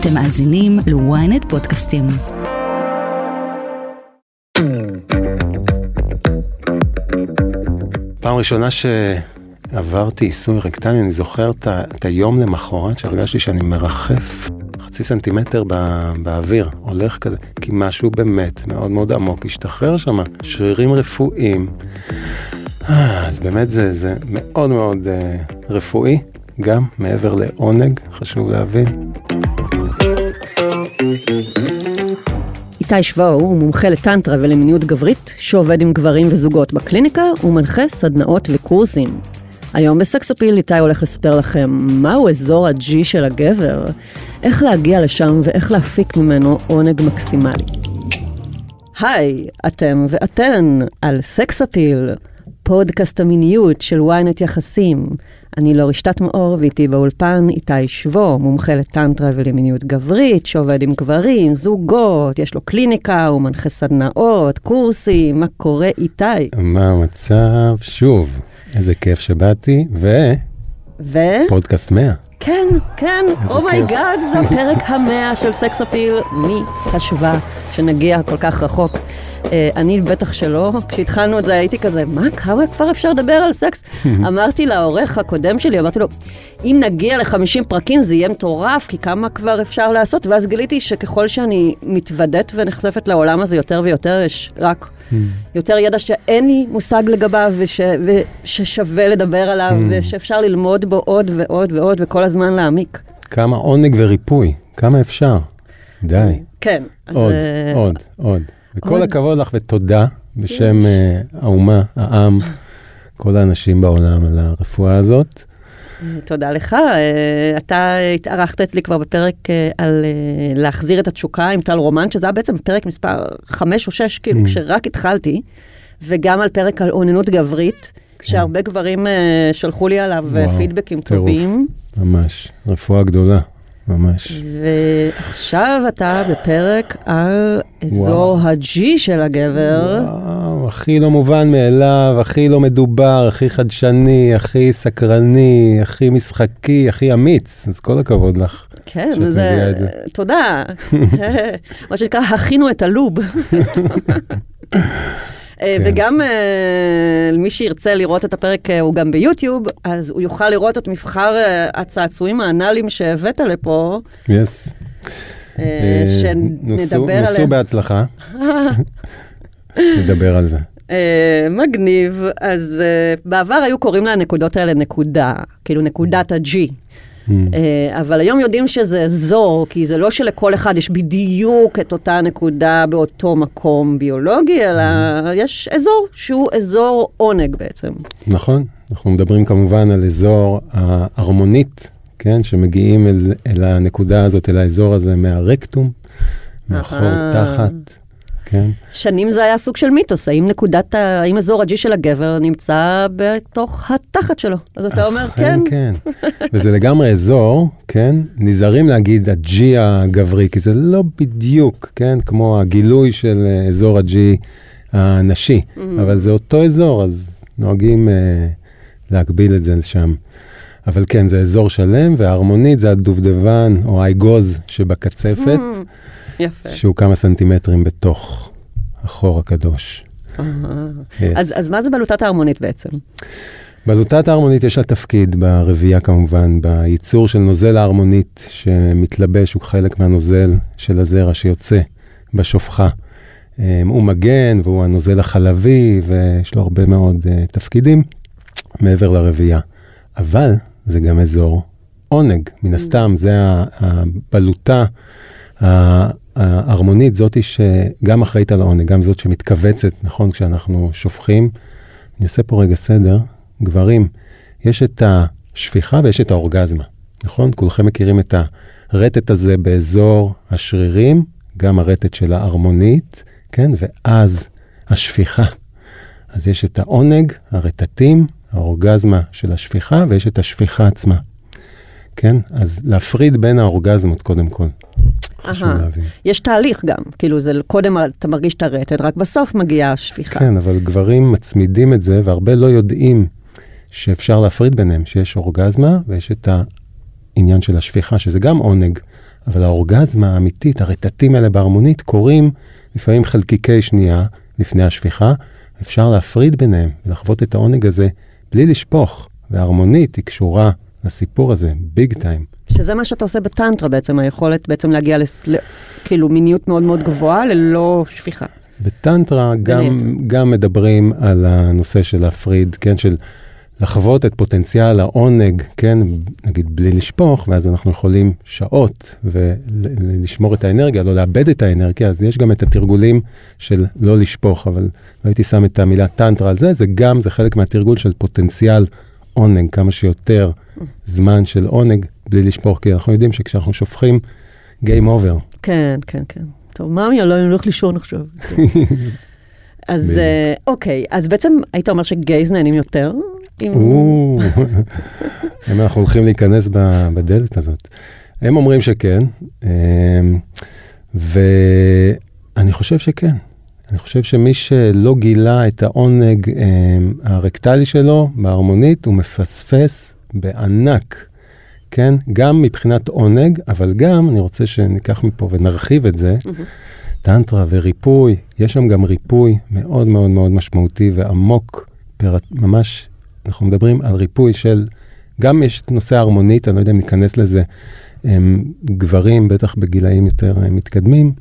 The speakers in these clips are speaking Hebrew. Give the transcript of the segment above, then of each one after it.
אתם מאזינים ל-ynet פודקאסטים. פעם ראשונה שעברתי עיסוי רקטלי, אני זוכר את, היום למחרת שהרגשתי שאני מרחף חצי סנטימטר בא, באוויר, הולך כזה, כי משהו באמת מאוד מאוד עמוק השתחרר שם, שרירים רפואיים. אה, אז באמת זה, זה מאוד מאוד אה, רפואי, גם מעבר לעונג, חשוב להבין. איתי שוואו הוא מומחה לטנטרה ולמיניות גברית, שעובד עם גברים וזוגות בקליניקה, ומנחה סדנאות וקורסים. היום בסקסופיל איתי הולך לספר לכם מהו אזור ה-G של הגבר, איך להגיע לשם ואיך להפיק ממנו עונג מקסימלי. היי, אתם ואתן על סקסאפיל, פודקאסט המיניות של ynet יחסים. אני לא רשתת מאור ואיתי באולפן איתי שבו, מומחה לטנטרה ולמיניות גברית, שעובד עם גברים, זוגות, יש לו קליניקה, הוא מנחה סדנאות, קורסים, מה קורה איתי? מה המצב? שוב, איזה כיף שבאתי, ו... ופודקאסט 100. כן, כן, oh my god, זה הפרק המאה של סקס אפיל. מי חשבה שנגיע כל כך רחוק? Uh, אני בטח שלא, כשהתחלנו את זה הייתי כזה, מה, כמה כבר אפשר לדבר על סקס? אמרתי לעורך הקודם שלי, אמרתי לו, אם נגיע ל-50 פרקים זה יהיה מטורף, כי כמה כבר אפשר לעשות? ואז גיליתי שככל שאני מתוודעת ונחשפת לעולם הזה יותר ויותר, יש רק יותר ידע שאין לי מושג לגביו וש, וששווה לדבר עליו, ושאפשר ללמוד בו עוד ועוד ועוד וכל הזמן להעמיק. כמה עונג וריפוי, כמה אפשר. די. כן. אז, עוד, אה, עוד, עוד. וכל. הכבוד לך ותודה בשם אה, האומה, העם, כל האנשים בעולם על הרפואה הזאת. תודה לך. אה, אתה התארחת אצלי כבר בפרק אה, על להחזיר את התשוקה עם טל רומן, שזה היה בעצם פרק מספר 5 או 6, כאילו, כשרק התחלתי, וגם על פרק על אוננות גברית, שהרבה גברים שלחו לי עליו וואו, פידבקים טירוף. טובים. ממש, רפואה גדולה, ממש. ועכשיו אתה בפרק על אזור ה-G של הגבר. וואו, הכי לא מובן מאליו, הכי לא מדובר, הכי חדשני, הכי סקרני, הכי משחקי, הכי אמיץ. אז כל הכבוד לך. כן, זה, זה. תודה. מה שנקרא, הכינו את הלוב. אה, כן. וגם אה, מי שירצה לראות את הפרק, אה, הוא גם ביוטיוב, אז הוא יוכל לראות את מבחר הצעצועים האנאליים שהבאת לפה, יס. נוסו- שנדבר נוסו עליהם. בהצלחה. נדבר על זה. אה, מגניב. אז אה, בעבר היו קוראים לנקודות האלה נקודה, כאילו נקודת ה-G. Mm. אה, אבל היום יודעים שזה אזור, כי זה לא שלכל אחד יש בדיוק את אותה נקודה באותו מקום ביולוגי, אלא יש אזור שהוא אזור עונג בעצם. נכון, אנחנו מדברים כמובן על אזור ההרמונית, כן, שמגיעים אל, אל הנקודה הזאת, אל האזור הזה מהרקטום, מאחור. תחת, כן. שנים זה היה סוג של מיתוס, האם נקודת, ה- האם אזור הג'י של הגבר נמצא בתוך התחת שלו? אז אתה אומר, כן, כן. וזה לגמרי אזור, כן, נזהרים להגיד הג'י הגברי, כי זה לא בדיוק, כן, כמו הגילוי של אה, אזור הג'י הנשי, אבל זה אותו אזור, אז נוהגים אה, להגביל את זה לשם. אבל כן, זה אזור שלם, וההרמונית זה הדובדבן או האגוז שבקצפת, יפה. שהוא כמה סנטימטרים בתוך החור הקדוש. אהה. Yes. אז, אז מה זה בלוטת ההרמונית בעצם? בלוטת ההרמונית יש לה תפקיד ברבייה כמובן, בייצור של נוזל ההרמונית שמתלבש, הוא חלק מהנוזל של הזרע שיוצא בשופחה. אה, הוא מגן והוא הנוזל החלבי ויש לו הרבה מאוד תפקידים מעבר לרבייה. אבל זה גם אזור עונג, מן הסתם, זה הבלוטה ההרמונית, זאתי שגם אחראית על העונג, גם זאת שמתכווצת, נכון, כשאנחנו שופכים. אני אעשה פה רגע סדר. גברים, יש את השפיכה ויש את האורגזמה, נכון? כולכם מכירים את הרטט הזה באזור השרירים, גם הרטט של ההרמונית, כן? ואז השפיכה. אז יש את העונג, הרטטים, האורגזמה של השפיכה, ויש את השפיכה עצמה. כן? אז להפריד בין האורגזמות קודם כל. חשוב. להבין. יש תהליך גם, כאילו זה קודם אתה מרגיש את הרטט, רק בסוף מגיעה השפיכה. כן, אבל גברים מצמידים את זה, והרבה לא יודעים שאפשר להפריד ביניהם, שיש אורגזמה ויש את העניין של השפיכה, שזה גם עונג, אבל האורגזמה האמיתית, הרטטים האלה בהרמונית, קורים לפעמים חלקיקי שנייה לפני השפיכה, אפשר להפריד ביניהם ולחוות את העונג הזה בלי לשפוך, וההרמונית היא קשורה לסיפור הזה, ביג טיים. שזה מה שאתה עושה בטנטרה בעצם, היכולת בעצם להגיע לס... כאילו מיניות מאוד מאוד גבוהה ללא שפיכה. בטנטרה גם, גם מדברים על הנושא של להפריד, כן, של לחוות את פוטנציאל העונג, כן, נגיד בלי לשפוך, ואז אנחנו יכולים שעות ולשמור את האנרגיה, לא לאבד את האנרגיה, אז יש גם את התרגולים של לא לשפוך, אבל לא הייתי שם את המילה טנטרה על זה, זה גם, זה חלק מהתרגול של פוטנציאל עונג, כמה שיותר זמן של עונג בלי לשפוך, כי אנחנו יודעים שכשאנחנו שופכים, Game over. כן, כן, כן. טוב, מאמי, אני הולך לישון עכשיו. אז אה, אוקיי, אז בעצם היית אומר שגייז נהנים יותר? אם אנחנו הולכים להיכנס בדלת הזאת. הם אומרים שכן, אמ, ואני חושב שכן. אני חושב שמי שלא גילה את העונג אמ, הרקטלי שלו בהרמונית, הוא מפספס בענק, כן? גם מבחינת עונג, אבל גם, אני רוצה שניקח מפה ונרחיב את זה, טנטרה וריפוי, יש שם גם ריפוי מאוד מאוד מאוד משמעותי ועמוק, ממש אנחנו מדברים על ריפוי של, גם יש את נושא ההרמונית, אני לא יודע אם ניכנס לזה, הם גברים, בטח בגילאים יותר אה, מתקדמים,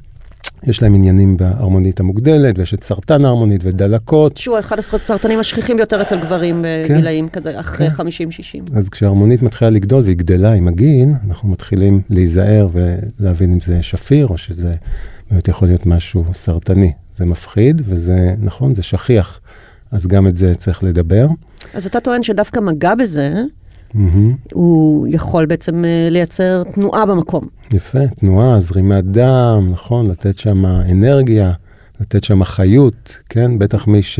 יש להם עניינים בהרמונית המוגדלת, ויש את סרטן ההרמונית ודלקות. שהוא אחד הסרטנים השכיחים ביותר אצל גברים כן, בגילאים כזה, אחרי כן. 50-60. אז כשההרמונית מתחילה לגדול והיא גדלה עם הגיל, אנחנו מתחילים להיזהר ולהבין אם זה שפיר, או שזה באמת יכול להיות משהו סרטני. זה מפחיד, וזה, נכון, זה שכיח. אז גם את זה צריך לדבר. אז אתה טוען שדווקא מגע בזה, mm-hmm. הוא יכול בעצם אה, לייצר תנועה במקום. יפה, תנועה, זרימת דם, נכון, לתת שם אנרגיה, לתת שם חיות, כן? בטח מי ש...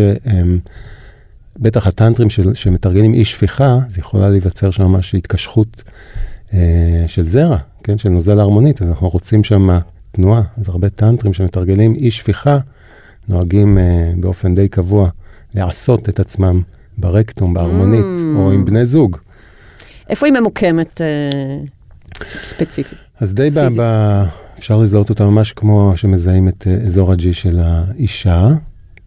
בטח הטנטרים של, שמתרגלים אי שפיכה, זה יכולה להיווצר שם ממש התקשחות אה, של זרע, כן? של נוזל ההרמונית, אז אנחנו רוצים שם תנועה. אז הרבה טנטרים שמתרגלים אי שפיכה, נוהגים אה, באופן די קבוע לעשות את עצמם ברקטום, בהרמונית, mm. או עם בני זוג. איפה היא ממוקמת אה, ספציפית? אז די ב, אפשר לזהות אותה ממש כמו שמזהים את אה, אזור הג'י של האישה,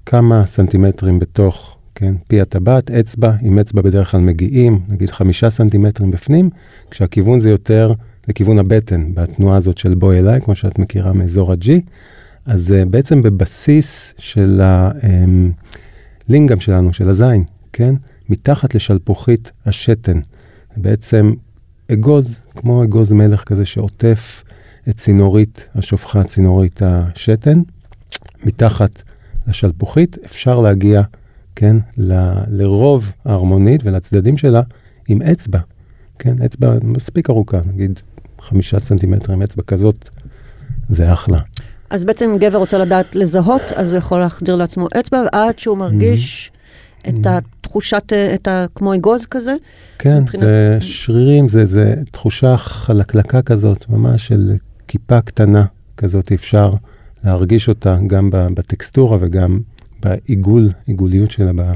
כמה סנטימטרים בתוך, כן, פי הטבעת, אצבע, עם אצבע בדרך כלל מגיעים, נגיד חמישה סנטימטרים בפנים, כשהכיוון זה יותר לכיוון הבטן, בתנועה הזאת של בואי אליי, כמו שאת מכירה מאזור הג'י. אז uh, בעצם בבסיס של ה... Um, לינגאם שלנו, של הזין, כן? מתחת לשלפוחית השתן. בעצם אגוז, כמו אגוז מלך כזה שעוטף את צינורית השופחה, צינורית השתן. מתחת לשלפוחית אפשר להגיע, כן, ל, לרוב ההרמונית ולצדדים שלה עם אצבע, כן? אצבע מספיק ארוכה, נגיד חמישה סנטימטרים, אצבע כזאת, זה אחלה. אז בעצם גבר רוצה לדעת לזהות, אז הוא יכול להחדיר לעצמו אצבע עד שהוא מרגיש mm-hmm. את התחושת, את ה... כמו אגוז כזה. כן, מבחינת... זה שרירים, זה, זה תחושה חלקלקה כזאת, ממש של כיפה קטנה כזאת, אפשר להרגיש אותה גם בטקסטורה וגם בעיגול, עיגוליות שלה ב,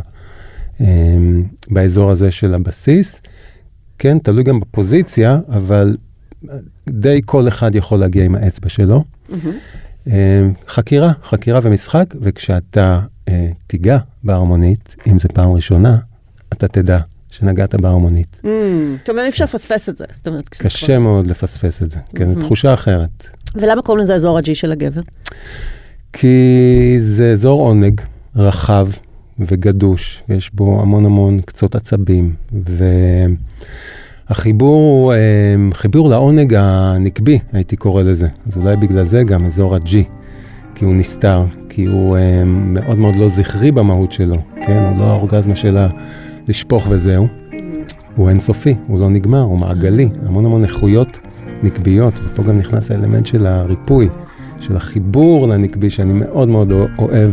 אמ, באזור הזה של הבסיס. כן, תלוי גם בפוזיציה, אבל די כל אחד יכול להגיע עם האצבע שלו. Mm-hmm. חקירה, חקירה ומשחק, וכשאתה תיגע בהרמונית, אם זה פעם ראשונה, אתה תדע שנגעת בהרמונית. Mm, זאת אומרת, אי אפשר לפספס את זה. קשה. מאוד לפספס את זה, כן, זו תחושה אחרת. ולמה קוראים לזה אזור הג'י של הגבר? כי זה אזור עונג רחב וגדוש, ויש בו המון המון קצות עצבים, ו... החיבור הוא אמ, חיבור לעונג הנקבי, הייתי קורא לזה. אז אולי בגלל זה גם אזור ה-G, כי הוא נסתר, כי הוא אמ, מאוד מאוד לא זכרי במהות שלו, כן? הוא לא האורגזמה שלה לשפוך וזהו. הוא אינסופי, הוא לא נגמר, הוא מעגלי, המון המון איכויות נקביות, ופה גם נכנס האלמנט של הריפוי, של החיבור לנקבי, שאני מאוד מאוד אוהב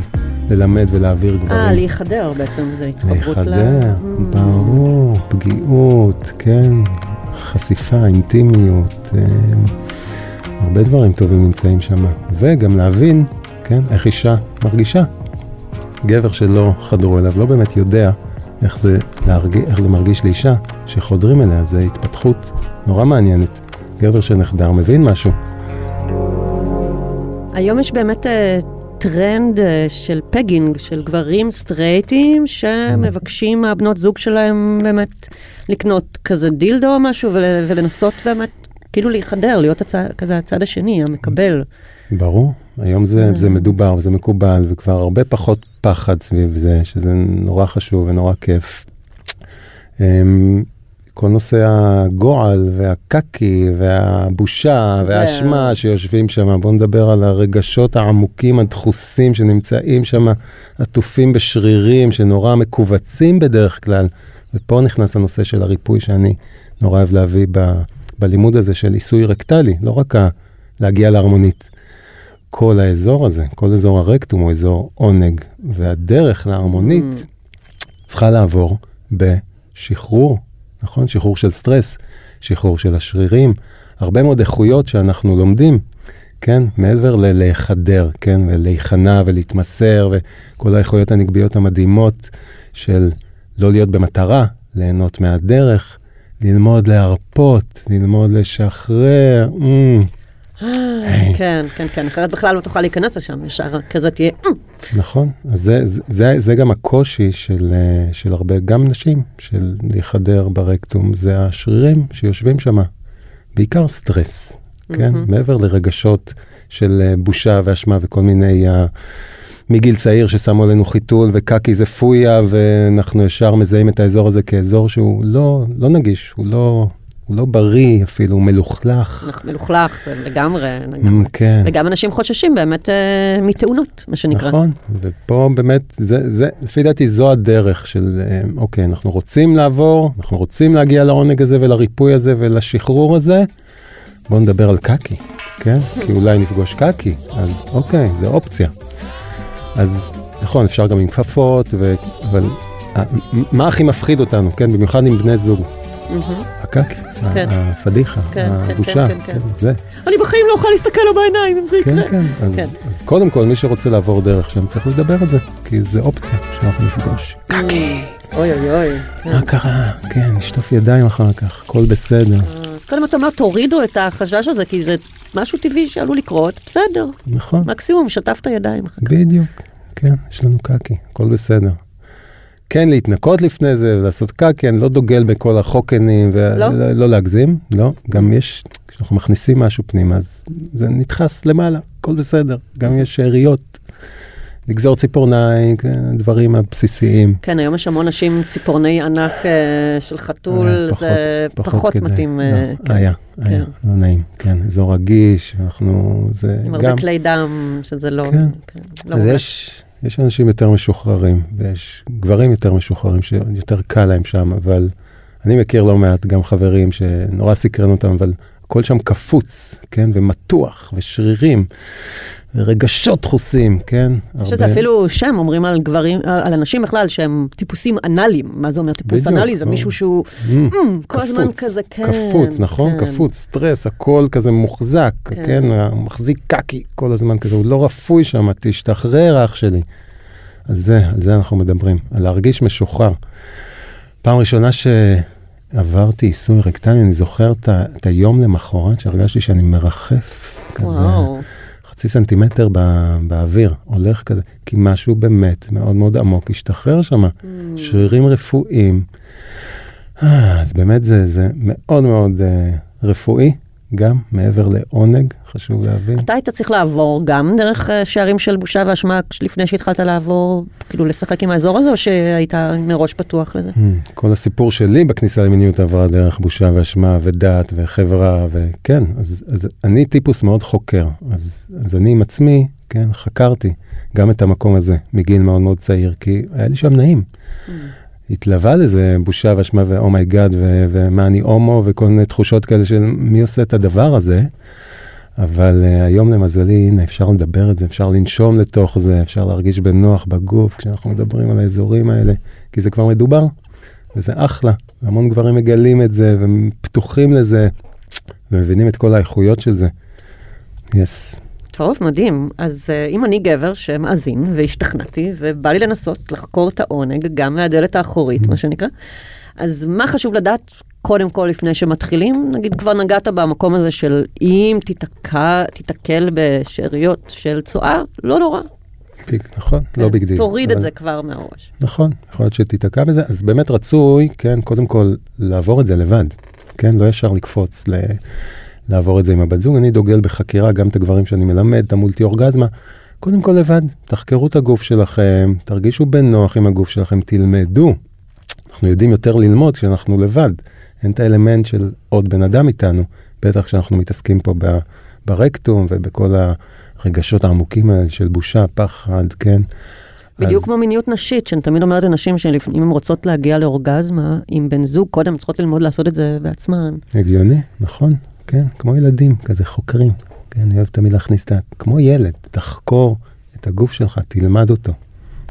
ללמד ולהעביר גברים. אה, להיחדר בעצם, זה התחברות ל... להיחדר, ברור, פגיעות, כן, חשיפה, אינטימיות, אה, הרבה דברים טובים נמצאים שם. וגם להבין, כן, איך אישה מרגישה. גבר שלא חדרו אליו לא באמת יודע איך זה, להרג... איך זה מרגיש לאישה שחודרים אליה, זה התפתחות נורא מעניינת. גבר שנחדר מבין משהו. היום יש באמת אה, טרנד אה, של pegging, של גברים סטרייטים שמבקשים מהבנות זוג שלהם באמת לקנות כזה דילדו או משהו ול, ולנסות באמת כאילו להיחדר, להיות הצע, כזה הצד השני, המקבל. ברור, היום זה, זה מדובר וזה מקובל וכבר הרבה פחות פחד סביב זה, שזה נורא חשוב ונורא כיף. אמ, כל נושא הגועל והקקי והבושה והאשמה שיושבים שם, בואו נדבר על הרגשות העמוקים הדחוסים שנמצאים שם, עטופים בשרירים שנורא מכווצים בדרך כלל. ופה נכנס הנושא של הריפוי שאני נורא אוהב להביא ב, בלימוד הזה של עיסוי רקטלי, לא רק ה, להגיע להרמונית. כל האזור הזה, כל אזור הרקטום הוא אזור עונג, והדרך להרמונית Mm. צריכה לעבור בשחרור, נכון? שחרור של סטרס, שחרור של השרירים, הרבה מאוד איכויות שאנחנו לומדים, כן? מעבר ללהיחדר, כן? ולהיכנע ולהתמסר, וכל האיכויות הנגביות המדהימות של לא להיות במטרה, ליהנות מהדרך, ללמוד להרפות, ללמוד לשחרר. Mm. כן, כן, כן, אחרת בכלל לא תוכל להיכנס לשם, ישר כזה תהיה, "אה". נכון, אז זה, זה, זה, זה גם הקושי של, אה, של הרבה, גם נשים, של להיחדר ברקטום, זה השרירים שיושבים שם, בעיקר סטרס, כן? מעבר לרגשות של אה, בושה ואשמה וכל מיני, מגיל צעיר ששמו עלינו חיתול וקקי זה פויה, ואנחנו ישר מזהים את האזור הזה כאזור שהוא לא, לא נגיש, הוא לא, הוא לא בריא אפילו, הוא מלוכלך. מלוכלך, זה לגמרי, Mm, לגמרי. כן. וגם אנשים חוששים באמת אה, מתאונות, מה שנקרא. נכון, ופה באמת, זה, זה, לפי דעתי זו הדרך של, אה, אוקיי, אנחנו רוצים לעבור, אנחנו רוצים להגיע לעונג הזה ולריפוי הזה ולשחרור הזה, בואו נדבר על קקי, כן? כי אולי נפגוש קקי, אז אוקיי, זה אופציה. אז נכון, אפשר גם עם כפפות, ו... אבל ה- מה הכי מפחיד אותנו, כן? במיוחד עם בני זוג, מהמם. הקקי, כן. הפדיחה, כן, כן, הבושה, כן, כן, כן. זה. אני בחיים לא אוכל להסתכל לו בעיניים אם זה כן, יקרה. כן. אז, כן. אז קודם כל, מי שרוצה לעבור דרך שם צריך לדבר על זה, כי זה אופציה שאנחנו נפגוש. קקי, אוי אוי אוי. כן. מה קרה? כן, נשטוף ידיים אחר כך, הכל בסדר. אז קודם אתה אומר, תורידו את החשש הזה, כי זה משהו טבעי שעלול לקרות, בסדר. נכון, מקסימום שטפת ידיים אחר כך. בדיוק. כן, יש לנו קקי, הכל בסדר. כן, להתנקות לפני זה ולעשות קקי, אני לא דוגל בכל החוקנים, לא? ולא לא להגזים, לא. גם יש, כשאנחנו מכניסים משהו פנימה, אז זה נדחס למעלה, הכל בסדר. גם יש שאריות, לגזור ציפורניים, כן, דברים הבסיסיים. כן, היום יש המון נשים עם ציפורני ענק אה, של חתול, אה, זה פחות. מתאים. לא, אה, כן. היה, היה, לא נעים, כן, אזור רגיש, ואנחנו, זה עם גם, הרבה כלי דם, שזה לא... כן. כן, לא אז. יש, יש אנשים יותר משוחררים, ויש גברים יותר משוחררים שיותר קל להם שם, אבל אני מכיר לא מעט גם חברים שנורא סקרן אותם, אבל הכל שם קפוץ, כן, ומתוח, ושרירים, ורגשות דחוסים, כן? יש לזה אפילו שם, אומרים על גברים, על אנשים בכלל שהם טיפוסים אנאליים. מה זה אומר טיפוס בדיוק, אנאלי? זה או. מישהו שהוא Mm, "אמ", כל הזמן כזה, כן. קפוץ, נכון? כן. קפוץ, סטרס, הכל כזה מוחזק, כן. כן? מחזיק קקי כל הזמן כזה, הוא לא רפוי שם, תשתחרר אח שלי. על זה, על זה אנחנו מדברים, על להרגיש משוחרר. פעם ראשונה שעברתי עיסוי רקטלי, אני זוכר את, היום למחרת שהרגשתי שאני מרחף כזה, וואו. חצי סנטימטר בא, באוויר, הולך כזה, כי משהו באמת מאוד מאוד עמוק השתחרר שם, Mm. שרירים רפואיים. אה, אז באמת זה, זה מאוד מאוד אה, רפואי, גם מעבר לעונג, חשוב להבין. אתה היית צריך לעבור גם דרך אה, שערים של בושה ואשמה לפני שהתחלת לעבור, כאילו לשחק עם האזור הזה, או שהיית מראש פתוח לזה? Mm, כל הסיפור שלי בכניסה למיניות עברה דרך בושה ואשמה ודעת וחברה, וכן, אז, אז אני טיפוס מאוד חוקר, אז, אז אני עם עצמי, כן, חקרתי גם את המקום הזה מגיל מאוד מאוד צעיר, כי היה לי שם נעים. התלווה לזה בושה ואשמה ו oh my god ומה אני הומו וכל מיני תחושות כאלה של מי עושה את הדבר הזה. אבל אה, היום למזלי, הנה, אפשר לדבר את זה, אפשר לנשום לתוך זה, אפשר להרגיש בנוח בגוף כשאנחנו מדברים על האזורים האלה, כי זה כבר מדובר, וזה אחלה. והמון גברים מגלים את זה, והם פתוחים לזה, ומבינים את כל האיכויות של זה. yes. טוב, מדהים. אז אה, אם אני גבר שמאזין והשתכנעתי, ובא לי לנסות לחקור את העונג, גם מהדלת האחורית, מה שנקרא, אז מה חשוב לדעת קודם כל לפני שמתחילים, נגיד כבר נגעת במקום הזה של אם תיתקע, תיתקל בשאריות של צואה, לא נורא. big, נכון, לא big deal. תוריד אבל- את זה כבר מהראש. נכון, יכול להיות שתיתקע בזה, אז באמת רצוי, כן, קודם כל לעבור את זה לבד, כן, לא ישר לקפוץ ל... לעבור את זה עם הבת זוג, אני דוגל בחקירה, גם את הגברים שאני מלמד, את המולטי אורגזמה, קודם כל לבד, תחקרו את הגוף שלכם, תרגישו בנוח עם הגוף שלכם, תלמדו. אנחנו יודעים יותר ללמוד כשאנחנו לבד, אין את האלמנט של עוד בן אדם איתנו, בטח כשאנחנו מתעסקים פה ב- ברקטום ובכל הרגשות העמוקים האלה של בושה, פחד, כן. בדיוק אז- כמו מיניות נשית, שאני תמיד אומרת לנשים שאם הן רוצות להגיע לאורגזמה עם בן זוג, קודם צריכות ללמוד לעשות את זה בעצמן. הגיוני, נכון, כן, כמו ילדים, כזה חוקרים. כן, אני אוהב תמיד להכניס את ה... כמו ילד, תחקור את הגוף שלך, תלמד אותו.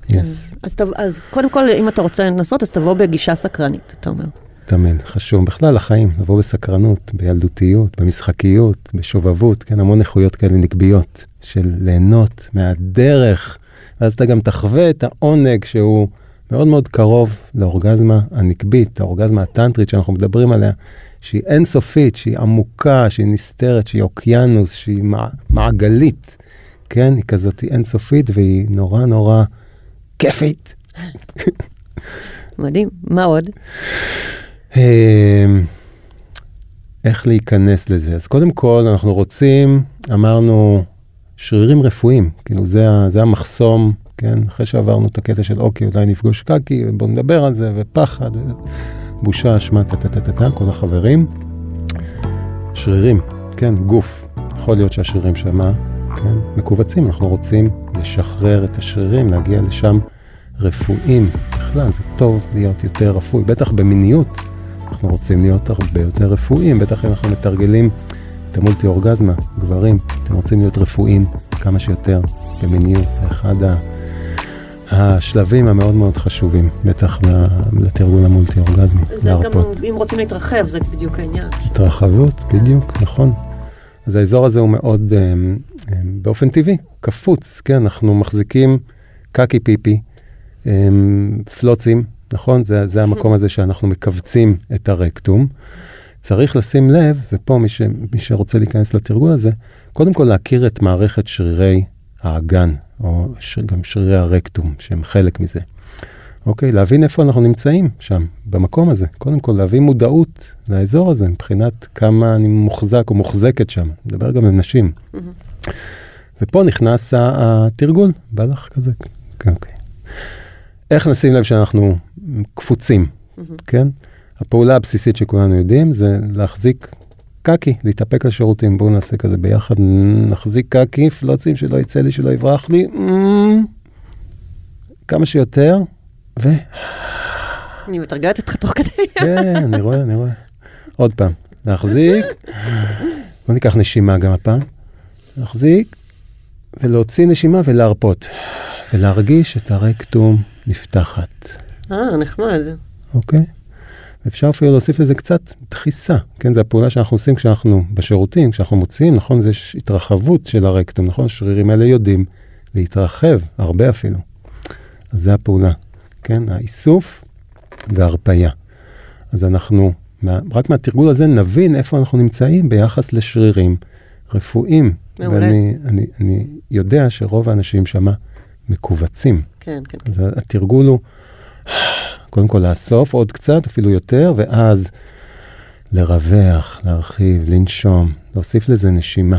יס, אז, תב, אז קודם כל, אם אתה רוצה לנסות, אז תבוא בגישה סקרנית, אתה אומר. תמיד, חשוב. בכלל לחיים, לבוא בסקרנות, בילדותיות, במשחקיות, בשובבות, כן, המון איכויות כאלה נקביות, של ליהנות מהדרך, ואז אתה גם תחווה את העונג שהוא מאוד מאוד קרוב לאורגזמה הנקבית, האורגזמה הטנטרית שאנחנו מדברים עליה, שהיא אינסופית, שהיא עמוקה, שהיא נסתרת, שהיא אוקיינוס, שהיא מע- מעגלית, כן, היא כזאת אינסופית והיא נורא נורא כיפית. מדהים. מה עוד? אמ, איך להיכנס לזה? אז קודם כל, אנחנו רוצים, אמרנו, שרירים רפואיים, כאילו זה, זה המחסום, כן? אחרי שעברנו את הקטע של אוקיי, אולי נפגוש קקי, בואו נדבר על זה, ופחד, בושה, אשמה, טה-טה-טה-טה, כל החברים. שרירים, כן, גוף. יכול להיות שהשרירים שמה, כן, מכווצים, אנחנו רוצים לשחרר את השרירים, להגיע לשם רפואיים. בכלל, זה טוב להיות יותר רפואי, בטח במיניות. אנחנו רוצים להיות הרבה יותר רפואיים, בטח אם אנחנו מתרגלים את המולטי אורגזמה, גברים, אתם רוצים להיות רפואיים כמה שיותר במיניות, זה אחד ה... השלבים המאוד מאוד חשובים, בטח לתרגול המולטי אורגזמי, זה גם, להרפות. אם רוצים להתרחב, זה בדיוק העניין. התרחבות, בדיוק, נכון. אז האזור הזה הוא מאוד, אמ, אמ, באופן טבעי, קפוץ, כן, אנחנו מחזיקים קקי פיפי, אמ, פלוצים, נכון? זה, זה המקום הזה שאנחנו מכווצים את הרקטום. צריך לשים לב, ופה מי, ש, מי שרוצה להיכנס לתרגול הזה, קודם כל להכיר את מערכת שרירי האגן, או ש, גם שרירי הרקטום, שהם חלק מזה. אוקיי, להבין איפה אנחנו נמצאים שם, במקום הזה. קודם כל, להביא מודעות לאזור הזה, מבחינת כמה אני מוחזק או מוחזקת שם. מדבר גם לנשים. ופה נכנס התרגול, בא לך כזה, אוקיי. איך נשים לב שאנחנו קפוצים, כן? הפעולה הבסיסית שכולנו יודעים זה להחזיק קקי, להתאפק על שירותים. בואו נעשה כזה ביחד, נחזיק קקי, פלוצים שלא יצא לי, שלא יברח לי. אמ, כמה שיותר, ו... אני מתרגלת איתך תוך כדי. כן, אני רואה, אני רואה. עוד פעם, להחזיק, בוא ניקח נשימה גם הפעם, להחזיק ולהוציא נשימה ולהרפות, ולהרגיש את הרקטום נפתחת, אה, נחמד. אוקיי? אפשר אפילו להוסיף לזה קצת דחיסה, כן? זו הפעולה שאנחנו עושים כשאנחנו בשירותים, כשאנחנו מוציאים, נכון? זה התרחבות של הרקטום, נכון? השרירים האלה יודעים להתרחב, הרבה אפילו. אז זה הפעולה, כן? האיסוף וההרפייה. אז אנחנו, מה, רק מהתרגול הזה נבין איפה אנחנו נמצאים ביחס לשרירים רפואיים. מעולה. ואני אני, אני יודע שרוב האנשים שמה מכווצים. כן, כן. כן. אז התרגול הוא קודם כל לאסוף עוד קצת, אפילו יותר, ואז לרווח, להרחיב, לנשום, להוסיף לזה נשימה.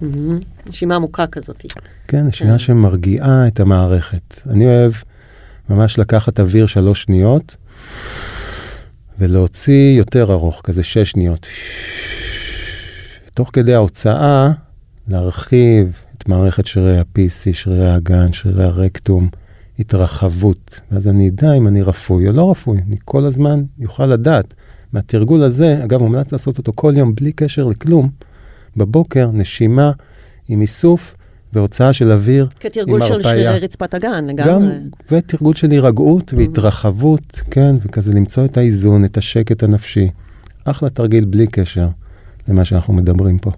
מהמם. נשימה עמוקה כזאת. כן, כן. נשימה שמרגיעה את המערכת. אני אוהב ממש לקחת אוויר שלוש שניות, ולהוציא יותר ארוך, כזה שש שניות. תוך כדי ההוצאה, להרחיב את מערכת שרירי ה-PC, שרירי האגן, שרירי הרקטום, התרחבות. ואז אני אדע אם אני רפוי או לא רפוי. אני כל הזמן יוכל לדעת. מהתרגול הזה, אגב, מומלץ לעשות אותו כל יום בלי קשר לכלום, בבוקר, נשימה עם איסוף והוצאה של אוויר. כתרגול עם של הרפאיה. שרירי רצפת הגן, לגמרי. גם, ותרגול של הירגעות והתרחבות, כן, וכזה למצוא את האיזון, את השקט הנפשי. אחלה תרגיל בלי קשר למה שאנחנו מדברים פה.